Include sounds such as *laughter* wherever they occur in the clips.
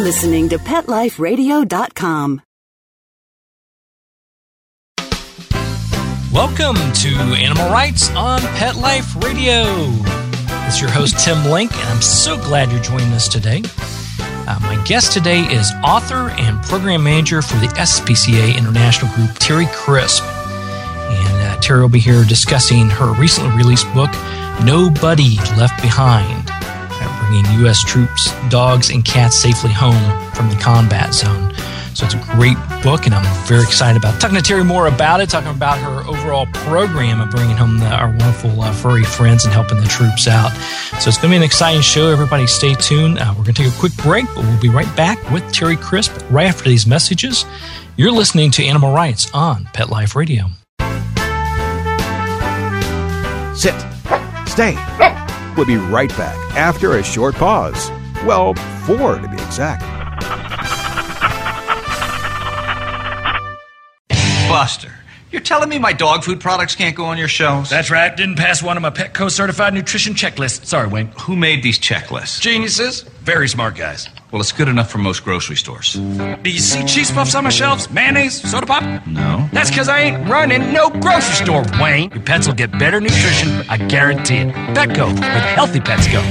listening to PetLifeRadio.com. Welcome to Animal Rights on Pet Life Radio. It's your host, Tim Link, and I'm so glad you're joining us today. Uh, my guest today is author and program manager for the SPCA International Group, Terri Crisp. And uh, Terri will be here discussing her recently released book, Nobody Left Behind, bringing U.S. troops, dogs, and cats safely home from the combat zone. So it's a great book, and I'm very excited about talking to Terri more about it, talking about her overall program of bringing home the, our wonderful uh, furry friends and helping the troops out. So it's going to be an exciting show. Everybody stay tuned. Uh, we're going to take a quick break, but we'll be right back with Terri Crisp right after these messages. You're listening to Animal Rights on Pet Life Radio. Sit. Stay. We'll be right back after a short pause. Well, four to be exact. Buster, you're telling me my dog food products can't go on your shelves? That's right. Didn't pass one of my Petco certified nutrition checklists. Sorry, Wayne. Who made these checklists? Geniuses. Very smart guys. Well, it's good enough for most grocery stores. Do you see cheese puffs on my shelves? Mayonnaise? Soda pop? No. That's because I ain't running no grocery store, Wayne. Your pets will get better nutrition. I guarantee it. Petco, where the healthy pets go.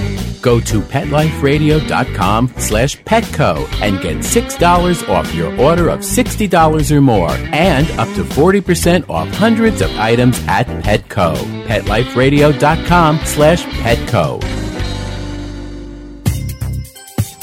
Go to PetLifeRadio.com slash Petco and get $6 off your order of $60 or more and up to 40% off hundreds of items at Petco. PetLifeRadio.com slash Petco.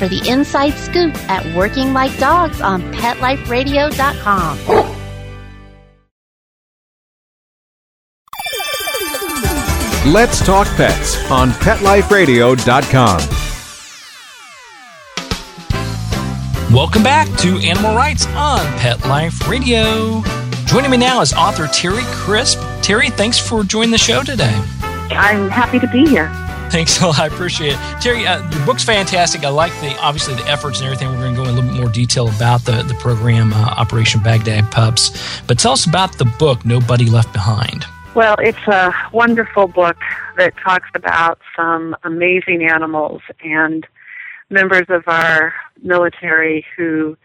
for the inside scoop at Working Like Dogs on PetLifeRadio.com. Let's talk pets on PetLifeRadio.com. Welcome back to Animal Rights on Pet Life Radio. Joining me now is author Terri Crisp. Terri, thanks for joining the show today. I'm happy to be here. Thanks a lot. I appreciate it. Terri, uh, your book's fantastic. I like the obviously the efforts and everything. We're going to go in a little bit more detail about the, the program, uh, Operation Baghdad Pups. But tell us about the book, Nobody Left Behind. Well, it's a wonderful book that talks about some amazing animals and members of our military who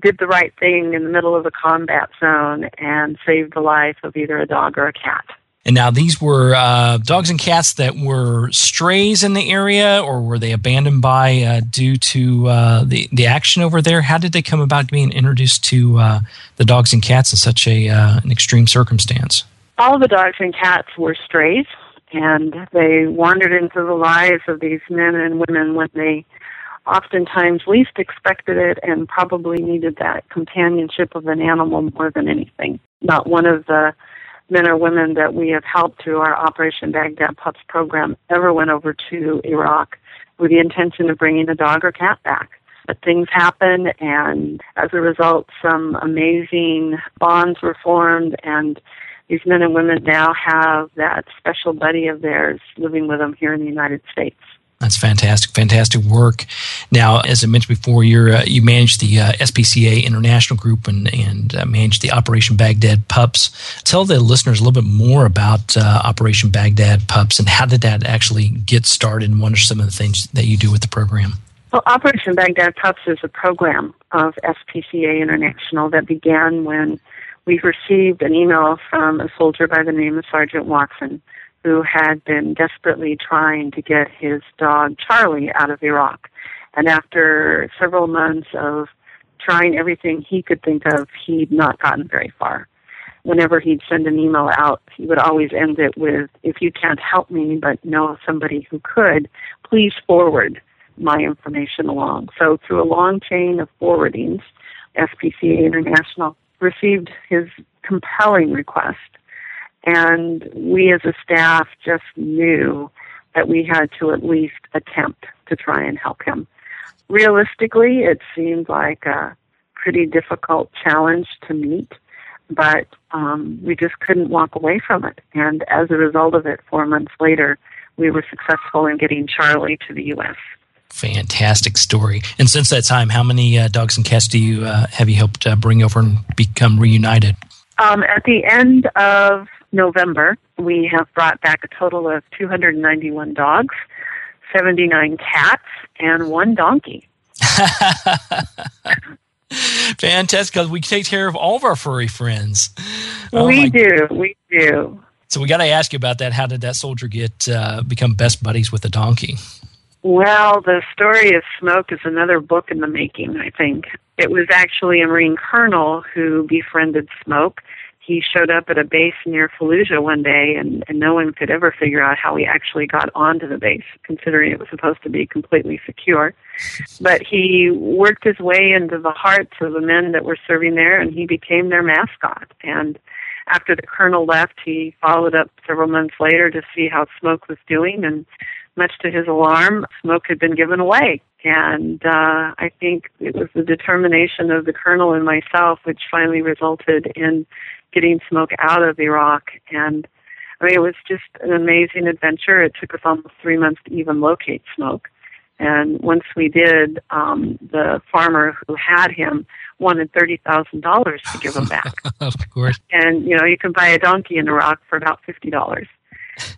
did the right thing in the middle of a combat zone and saved the life of either a dog or a cat. And now these were uh, dogs and cats that were strays in the area, or were they abandoned by uh, due to uh, the the action over there? How did they come about being introduced to uh, the dogs and cats in such a uh, an extreme circumstance? All the dogs and cats were strays, and they wandered into the lives of these men and women when they oftentimes least expected it and probably needed that companionship of an animal more than anything. Not one of the men or women that we have helped through our Operation Baghdad Pups program ever went over to Iraq with the intention of bringing a dog or cat back. But things happen, and as a result, some amazing bonds were formed, and these men and women now have that special buddy of theirs living with them here in the United States. That's fantastic, fantastic work. Now, as I mentioned before, you're uh, you manage the uh, SPCA International Group and and uh, manage the Operation Baghdad Pups. Tell the listeners a little bit more about uh, Operation Baghdad Pups and how did that actually get started, and what are some of the things that you do with the program? Well, Operation Baghdad Pups is a program of SPCA International that began when we received an email from a soldier by the name of Sergeant Watson who had been desperately trying to get his dog Charlie out of Iraq. And after several months of trying everything he could think of, he'd not gotten very far. Whenever he'd send an email out, he would always end it with, if you can't help me but know somebody who could, please forward my information along. So through a long chain of forwardings, SPCA International received his compelling request. And we as a staff just knew that we had to at least attempt to try and help him. Realistically, it seemed like a pretty difficult challenge to meet, but um, we just couldn't walk away from it. And as a result of it, four months later, we were successful in getting Charlie to the U.S. Fantastic story. And since that time, how many uh, dogs and cats do you uh, have you helped uh, bring over and become reunited? Um, at the end of November, we have brought back a total of 291 dogs, 79 cats, and one donkey. *laughs* Fantastic, because we take care of all of our furry friends. Oh we do, we do. So we got to ask you about that. How did that soldier get uh, become best buddies with the donkey? Well, the story of Smoke is another book in the making, I think. It was actually a Marine colonel who befriended Smoke he showed up at a base near Fallujah one day, and, and no one could ever figure out how he actually got onto the base, considering it was supposed to be completely secure. But he worked his way into the hearts of the men that were serving there, and he became their mascot. And after the colonel left, he followed up several months later to see how Smoke was doing, and much to his alarm, Smoke had been given away. And uh, I think it was the determination of the colonel and myself which finally resulted in getting smoke out of Iraq. And I mean, it was just an amazing adventure. It took us almost three months to even locate smoke. And once we did, um, the farmer who had him wanted thirty thousand dollars to give him back. *laughs* of course. And you know, you can buy a donkey in Iraq for about fifty dollars.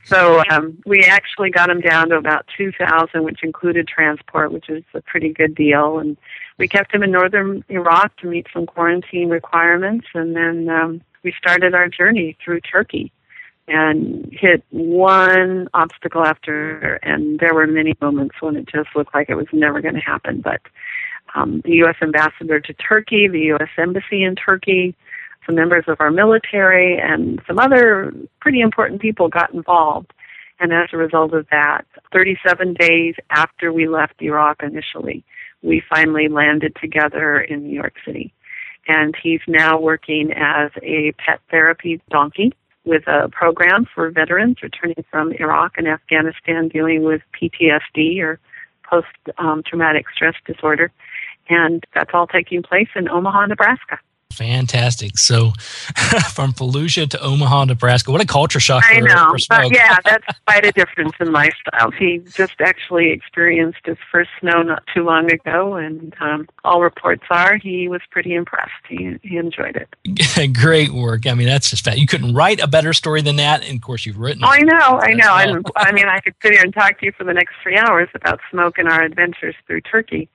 So um, we actually got him down to about two thousand, which included transport, which is a pretty good deal. And we kept him in northern Iraq to meet some quarantine requirements, and then um, we started our journey through Turkey and hit one obstacle after, and there were many moments when it just looked like it was never going to happen. But um, the U.S. ambassador to Turkey, the U.S. embassy in Turkey, some members of our military, and some other pretty important people got involved. And as a result of that, 37 days after we left Iraq initially, we finally landed together in New York City and he's now working as a pet therapy donkey with a program for veterans returning from Iraq and Afghanistan dealing with PTSD or post um, traumatic stress disorder. And that's all taking place in Omaha, Nebraska. Fantastic. So, *laughs* from Fallujah to Omaha, Nebraska, what a culture shock! I know, for yeah, *laughs* that's quite a difference in lifestyle. He just actually experienced his first snow not too long ago, and um, all reports are he was pretty impressed. He he enjoyed it. *laughs* Great work. I mean, that's just fat. You couldn't write a better story than that. And of course, you've written. Oh, I know, I know. Well. I mean, I could sit here and talk to you for the next three hours about smoke and our adventures through Turkey.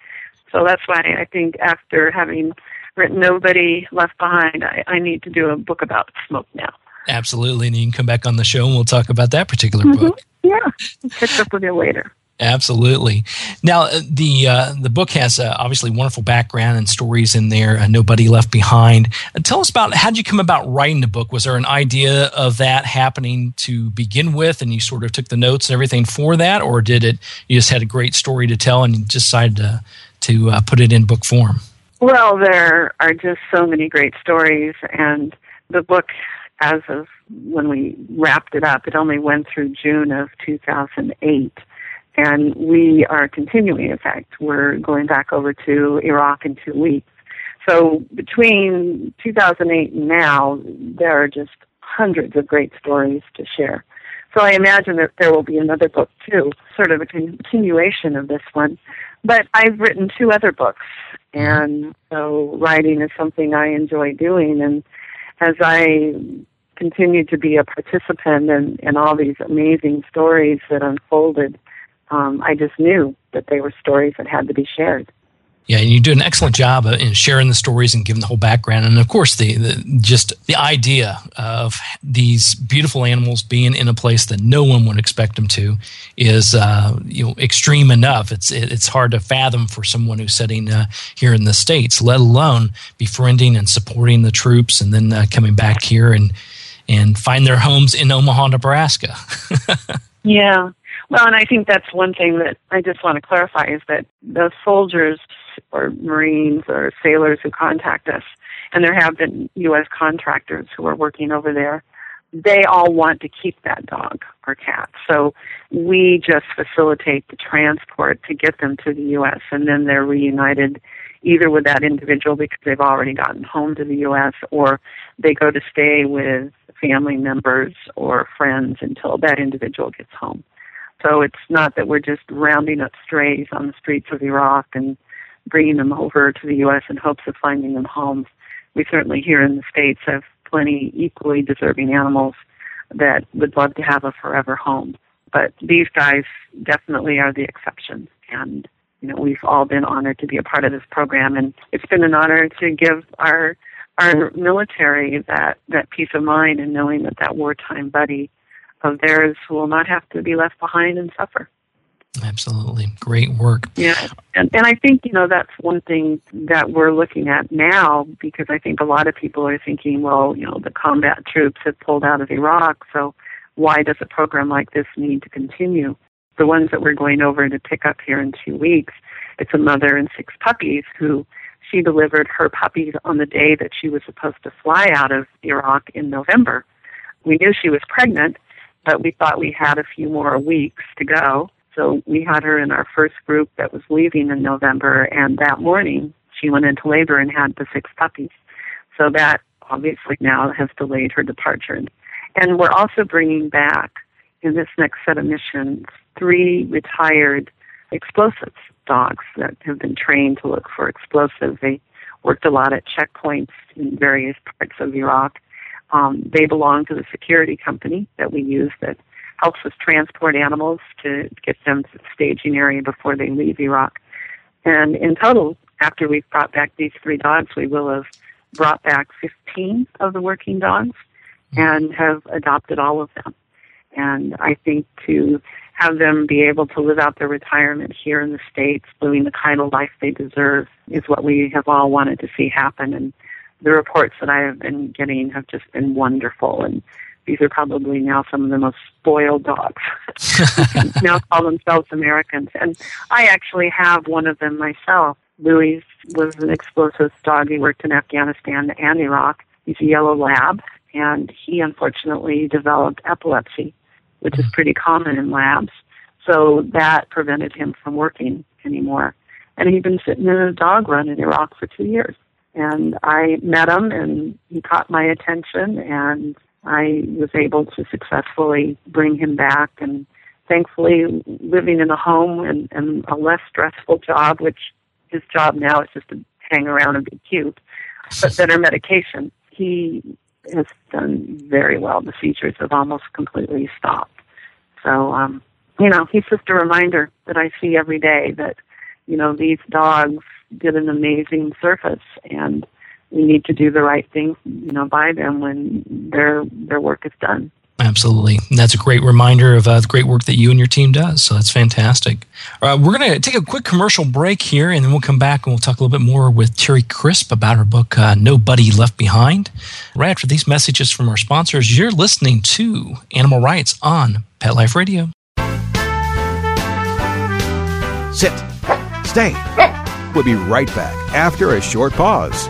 So that's why I think after having written Nobody Left Behind. I, I need to do a book about smoke now. Absolutely. And you can come back on the show and we'll talk about that particular mm-hmm. book. Yeah. Catch up with you later. Absolutely. Now, uh, the uh, the book has uh, obviously wonderful background and stories in there. Uh, Nobody left behind. Uh, tell us about how did you come about writing the book? Was there an idea of that happening to begin with, and you sort of took the notes and everything for that, or did it? You just had a great story to tell and you decided to to uh, put it in book form. Well, there are just so many great stories, and the book, as of when we wrapped it up, it only went through June of 2008. And we are continuing, in fact, we're going back over to Iraq in two weeks. So between 2008 and now, there are just hundreds of great stories to share. So I imagine that there will be another book too, sort of a continuation of this one. But I've written two other books, and so writing is something I enjoy doing. And as I continue to be a participant in, in all these amazing stories that unfolded, um, I just knew that they were stories that had to be shared. Yeah, and you do an excellent job in sharing the stories and giving the whole background, and of course, the, the just the idea of these beautiful animals being in a place that no one would expect them to is uh, you know extreme enough. It's it's hard to fathom for someone who's sitting uh, here in the states, let alone befriending and supporting the troops, and then uh, coming back here and and find their homes in Omaha, Nebraska. *laughs* yeah. Well, and I think that's one thing that I just want to clarify is that the soldiers or Marines or sailors who contact us, and there have been U.S. contractors who are working over there, they all want to keep that dog or cat. So we just facilitate the transport to get them to the U.S., and then they're reunited either with that individual because they've already gotten home to the U.S., or they go to stay with family members or friends until that individual gets home. So it's not that we're just rounding up strays on the streets of Iraq and bringing them over to the U.S. in hopes of finding them homes. We certainly here in the States have plenty equally deserving animals that would love to have a forever home. But these guys definitely are the exception. And, you know, we've all been honored to be a part of this program. And it's been an honor to give our our military that, that peace of mind and knowing that that wartime buddy of theirs will not have to be left behind and suffer. Absolutely. Great work. Yeah. And, and I think, you know, that's one thing that we're looking at now because I think a lot of people are thinking, well, you know, the combat troops have pulled out of Iraq, so why does a program like this need to continue? The ones that we're going over to pick up here in two weeks, it's a mother and six puppies who she delivered her puppies on the day that she was supposed to fly out of Iraq in November. We knew she was pregnant, but we thought we had a few more weeks to go. So we had her in our first group that was leaving in November, and that morning she went into labor and had the six puppies. So that obviously now has delayed her departure. And we're also bringing back in this next set of missions three retired explosives dogs that have been trained to look for explosives. They worked a lot at checkpoints in various parts of Iraq. Um, they belong to the security company that we use that helps us transport animals to get them to the staging area before they leave Iraq. And in total, after we've brought back these three dogs, we will have brought back 15 of the working dogs and have adopted all of them. And I think to have them be able to live out their retirement here in the States, living the kind of life they deserve, is what we have all wanted to see happen. And the reports that I have been getting have just been wonderful. And these are probably now some of the most spoiled dogs. *laughs* now call themselves Americans. And I actually have one of them myself. Louis was an explosives dog. He worked in Afghanistan and Iraq. He's a yellow lab, and he unfortunately developed epilepsy, which is pretty common in labs. So that prevented him from working anymore. And he'd been sitting in a dog run in Iraq for two years. And I met him, and he caught my attention, and I was able to successfully bring him back and thankfully living in a home and, and a less stressful job, which his job now is just to hang around and be cute, but better medication. He has done very well. The seizures have almost completely stopped. So, um, you know, he's just a reminder that I see every day that, you know, these dogs did an amazing service and we need to do the right thing, you know, by them when their their work is done. Absolutely. And that's a great reminder of uh, the great work that you and your team does. So that's fantastic. Uh, we're going to take a quick commercial break here, and then we'll come back and we'll talk a little bit more with Terri Crisp about her book, uh, Nobody Left Behind. Right after these messages from our sponsors, you're listening to Animal Rights on Pet Life Radio. Sit. Stay. We'll be right back after a short pause.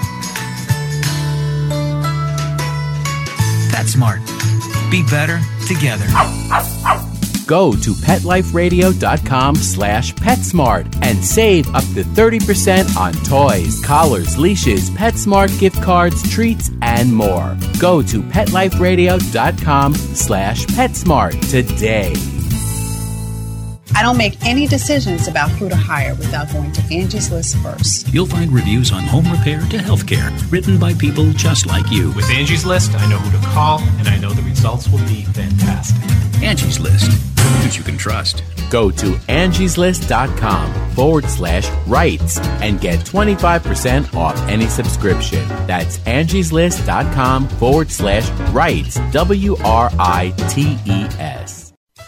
PetSmart. Be better together. Go to PetLifeRadio.com slash PetSmart and save up to 30% on toys, collars, leashes, PetSmart gift cards, treats, and more. Go to PetLifeRadio.com slash PetSmart today. I don't make any decisions about who to hire without going to Angie's List first. You'll find reviews on home repair to healthcare written by people just like you. With Angie's List, I know who to call, and I know the results will be fantastic. Angie's List, who you can trust. Go to angieslist.com forward slash rights and get 25% off any subscription. That's angieslist.com forward slash rights. W R I T E S.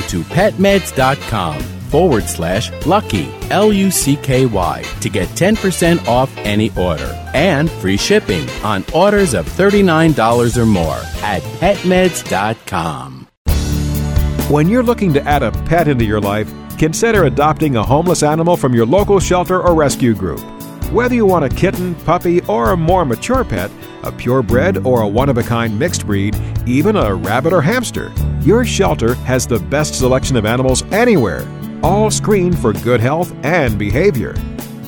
to petmeds.com forward slash lucky, L U C K Y, to get 10% off any order and free shipping on orders of $39 or more at petmeds.com. When you're looking to add a pet into your life, consider adopting a homeless animal from your local shelter or rescue group. Whether you want a kitten, puppy, or a more mature pet, a purebred or a one of a kind mixed breed, even a rabbit or hamster, your shelter has the best selection of animals anywhere, all screened for good health and behavior.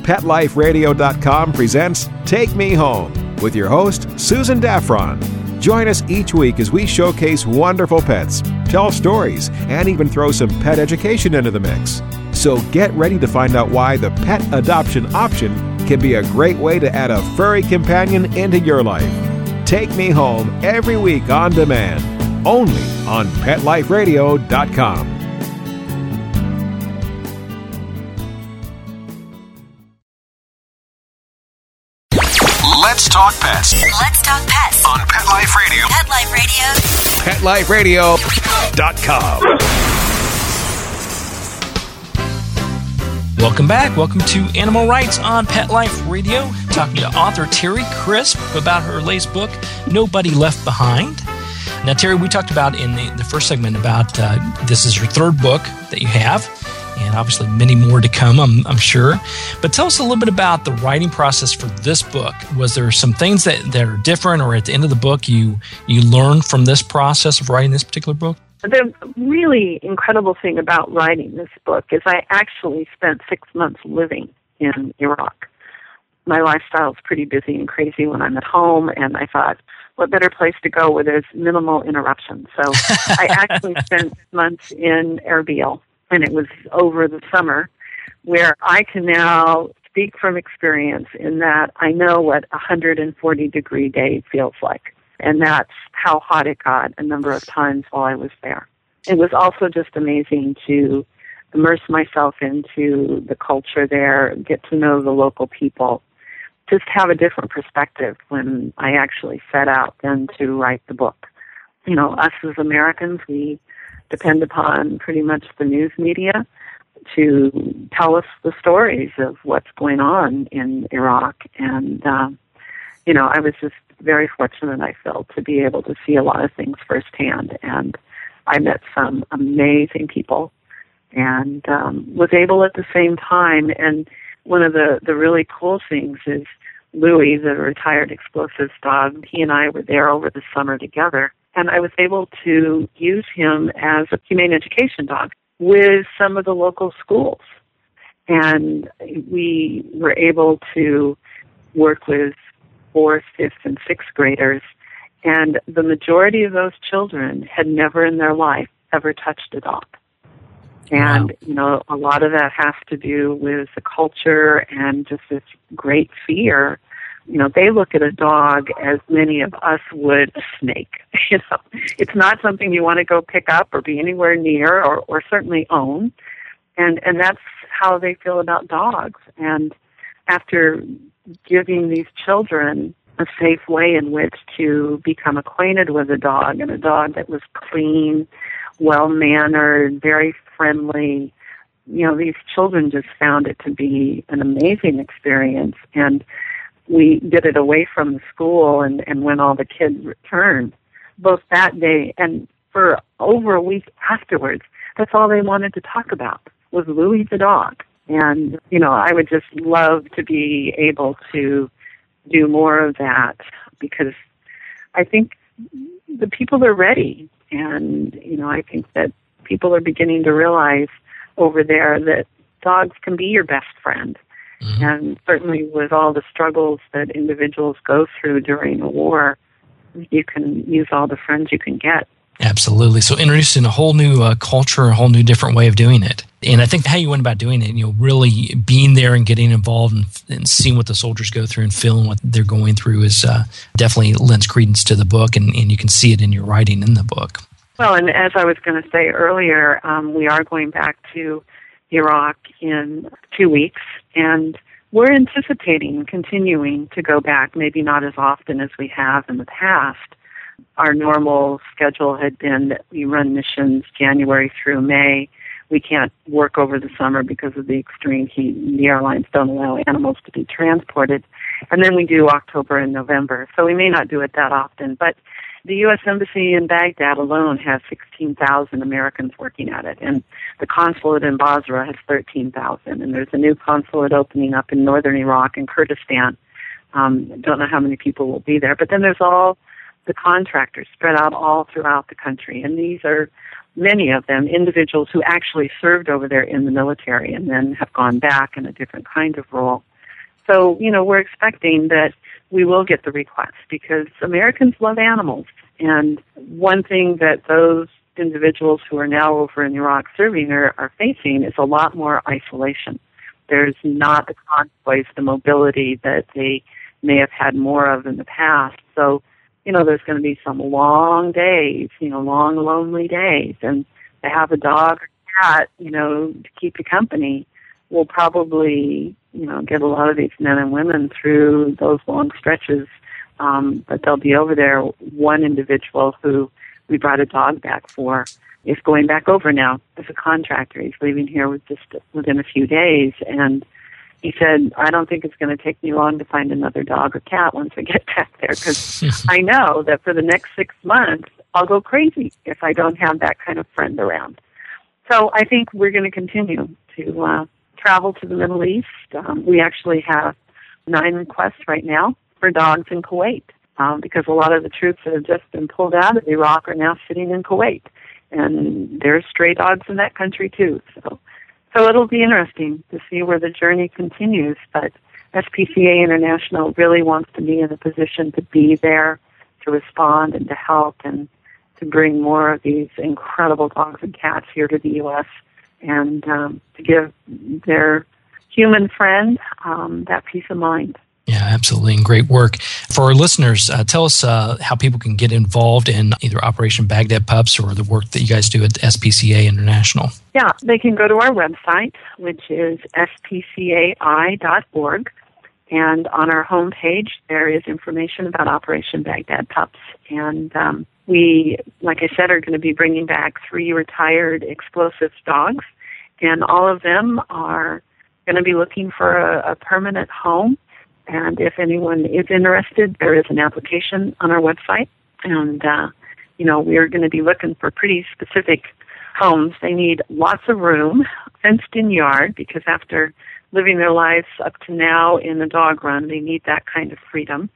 PetLifeRadio.com presents Take Me Home with your host, Susan Daffron. Join us each week as we showcase wonderful pets, tell stories, and even throw some pet education into the mix. So get ready to find out why the pet adoption option can be a great way to add a furry companion into your life. Take Me Home every week on demand, only on PetLifeRadio.com. Let's talk pets Let's talk pets on Pet Life Radio. Pet Life Radio. PetLifeRadio.com. Welcome back. Welcome to Animal Rights on Pet Life Radio. Talking to author Terri Crisp about her latest book, Nobody Left Behind. Now, Terri, we talked about in the, the first segment about uh, this is your third book that you have, and obviously many more to come, I'm, I'm sure. But tell us a little bit about the writing process for this book. Was there some things that, that are different, or at the end of the book, you you learned from this process of writing this particular book? The really incredible thing about writing this book is I actually spent six months living in Iraq. My lifestyle is pretty busy and crazy when I'm at home, and I thought, what better place to go where there's minimal interruption? So I *laughs* actually spent months in Erbil, and it was over the summer, where I can now speak from experience in that I know what a 140 degree day feels like. And that's how hot it got a number of times while I was there. It was also just amazing to immerse myself into the culture there, get to know the local people, just have a different perspective when I actually set out then to write the book. You know, us as Americans, we depend upon pretty much the news media to tell us the stories of what's going on in Iraq. And, uh, you know, I was just very fortunate, I feel, to be able to see a lot of things firsthand. And I met some amazing people and um, was able at the same time. And one of the, the really cool things is Louis, the retired explosives dog, he and I were there over the summer together. And I was able to use him as a humane education dog with some of the local schools. And we were able to work with fourth, fifth, and sixth graders. And the majority of those children had never in their life ever touched a dog. And, wow. you know, a lot of that has to do with the culture and just this great fear. You know, they look at a dog as many of us would a snake. *laughs* You know, it's not something you want to go pick up or be anywhere near or, or certainly own. And, and that's how they feel about dogs. And after giving these children a safe way in which to become acquainted with a dog and a dog that was clean, well mannered, very friendly. You know, these children just found it to be an amazing experience. And we did it away from the school and, and when all the kids returned, both that day and for over a week afterwards, that's all they wanted to talk about was Louie the dog. And, you know, I would just love to be able to do more of that because I think the people are ready. And, you know, I think that people are beginning to realize over there that dogs can be your best friend. Mm-hmm. And certainly with all the struggles that individuals go through during a war, you can use all the friends you can get. Absolutely. So introducing a whole new uh, culture, a whole new different way of doing it. And I think how you went about doing it, you know, really being there and getting involved and, and seeing what the soldiers go through and feeling what they're going through is uh, definitely lends credence to the book, and, and you can see it in your writing in the book. Well, and as I was going to say earlier, um, we are going back to Iraq in two weeks, and we're anticipating continuing to go back, maybe not as often as we have in the past our normal schedule had been that we run missions January through May. We can't work over the summer because of the extreme heat. The airlines don't allow animals to be transported. And then we do October and November. So we may not do it that often. But the U.S. Embassy in Baghdad alone has 16,000 Americans working at it. And the consulate in Basra has 13,000. And there's a new consulate opening up in northern Iraq and Kurdistan. Um, don't know how many people will be there. But then there's all the contractors spread out all throughout the country. And these are many of them individuals who actually served over there in the military and then have gone back in a different kind of role. So, you know, we're expecting that we will get the request because Americans love animals. And one thing that those individuals who are now over in Iraq serving are, are facing is a lot more isolation. There's not the convoys, the mobility that they may have had more of in the past. So you know, there's going to be some long days, you know, long, lonely days. And to have a dog or cat, you know, to keep you company will probably, you know, get a lot of these men and women through those long stretches. Um, but they'll be over there. One individual who we brought a dog back for is going back over now as a contractor. He's leaving here with just within a few days. And he said, I don't think it's going to take me long to find another dog or cat once I get *laughs* back there because *laughs* I know that for the next six months, I'll go crazy if I don't have that kind of friend around. So I think we're going to continue to uh, travel to the Middle East. Um, we actually have nine requests right now for dogs in Kuwait um, because a lot of the troops that have just been pulled out of Iraq are now sitting in Kuwait. And there's stray dogs in that country too. So so it'll be interesting to see where the journey continues. But SPCA International really wants to be in a position to be there, to respond and to help and to bring more of these incredible dogs and cats here to the U.S. and um, to give their human friend um, that peace of mind. Yeah, absolutely. And great work. For our listeners, uh, tell us uh, how people can get involved in either Operation Baghdad Pups or the work that you guys do at SPCA International. Yeah, they can go to our website, which is spcai.org. And on our homepage, there is information about Operation Baghdad Pups. And um, we, like I said, are going to be bringing back three retired explosive dogs. And all of them are going to be looking for a, a permanent home and if anyone is interested, there is an application on our website. And, uh, you know, we are going to be looking for pretty specific homes. They need lots of room, fenced in yard, because after living their lives up to now in the dog run, they need that kind of freedom.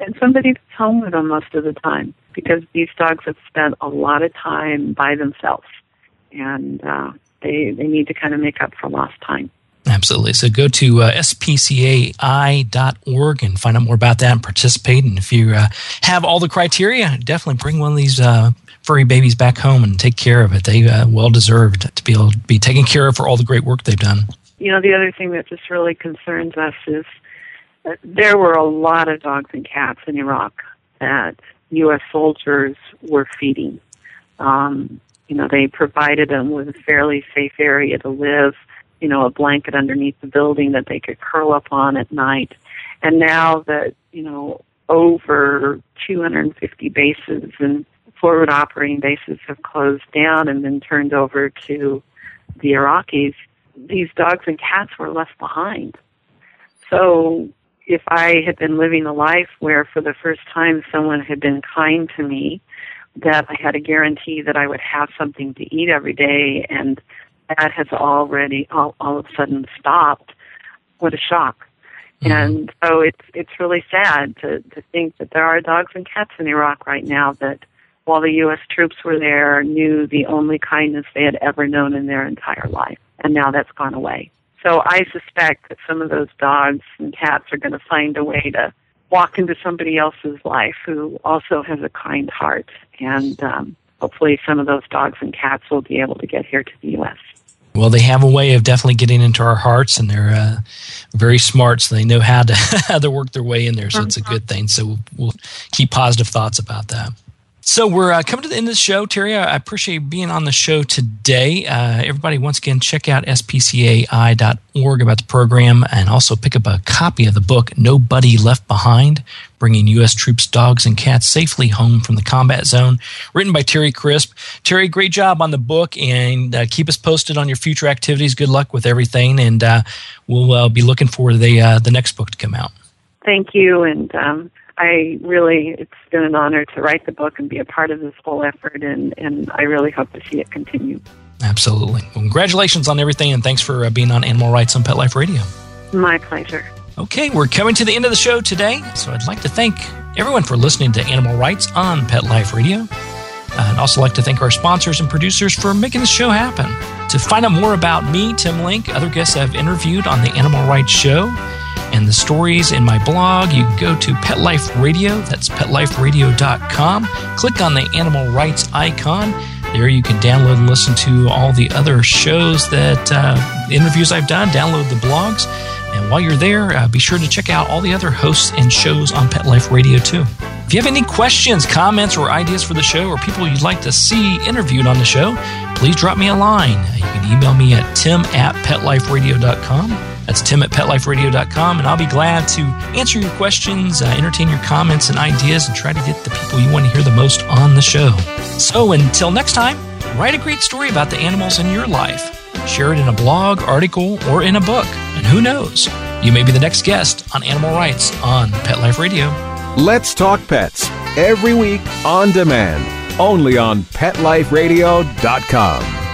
And somebody that's home with them most of the time, because these dogs have spent a lot of time by themselves. And uh, they, they need to kind of make up for lost time. Absolutely. So go to uh, spcai.org and find out more about that and participate. And if you uh, have all the criteria, definitely bring one of these uh, furry babies back home and take care of it. They uh, well deserved to be able to be taken care of for all the great work they've done. You know, the other thing that just really concerns us is there were a lot of dogs and cats in Iraq that U.S. soldiers were feeding. Um, you know, they provided them with a fairly safe area to live you know, a blanket underneath the building that they could curl up on at night. And now that, you know, over 250 bases and forward operating bases have closed down and been turned over to the Iraqis, these dogs and cats were left behind. So if I had been living a life where for the first time someone had been kind to me, that I had a guarantee that I would have something to eat every day and that has already all, all of a sudden stopped, what a shock. Mm-hmm. And so it's it's really sad to, to think that there are dogs and cats in Iraq right now that while the US troops were there knew the only kindness they had ever known in their entire life. And now that's gone away. So I suspect that some of those dogs and cats are going to find a way to walk into somebody else's life who also has a kind heart. And um, hopefully, some of those dogs and cats will be able to get here to the U.S. Well, they have a way of definitely getting into our hearts, and they're uh, very smart, so they know how to *laughs* how to work their way in there. So it's a good thing. So we'll, we'll keep positive thoughts about that. So we're uh, coming to the end of the show, Terri. I appreciate being on the show today. Uh, everybody, once again, check out spcai.org about the program and also pick up a copy of the book "Nobody Left Behind: Bringing U.S. Troops, Dogs, and Cats Safely Home from the Combat Zone," written by Terri Crisp. Terri, great job on the book, and uh, keep us posted on your future activities. Good luck with everything, and uh, we'll uh, be looking for the uh, the next book to come out. Thank you, and. Um I really, it's been an honor to write the book and be a part of this whole effort, and, and I really hope to see it continue. Absolutely. Well, congratulations on everything, and thanks for uh, being on Animal Rights on Pet Life Radio. My pleasure. Okay, we're coming to the end of the show today, so I'd like to thank everyone for listening to Animal Rights on Pet Life Radio. I'd also like to thank our sponsors and producers for making the show happen. To find out more about me, Tim Link, other guests I've interviewed on the Animal Rights Show, and the stories in my blog, you can go to Pet Life Radio. That's petliferadio.com. Click on the animal rights icon. There you can download and listen to all the other shows that uh, interviews I've done. Download the blogs. And while you're there, uh, be sure to check out all the other hosts and shows on Pet Life Radio too. If you have any questions, comments, or ideas for the show, or people you'd like to see interviewed on the show, please drop me a line. You can email me at tim at petliferadio.com. That's tim at petliferadio.com, and I'll be glad to answer your questions, uh, entertain your comments and ideas, and try to get the people you want to hear the most on the show. So until next time, write a great story about the animals in your life. Share it in a blog, article, or in a book. And who knows, you may be the next guest on Animal Rights on Pet Life Radio. Let's talk pets every week on demand, only on PetLifeRadio.com.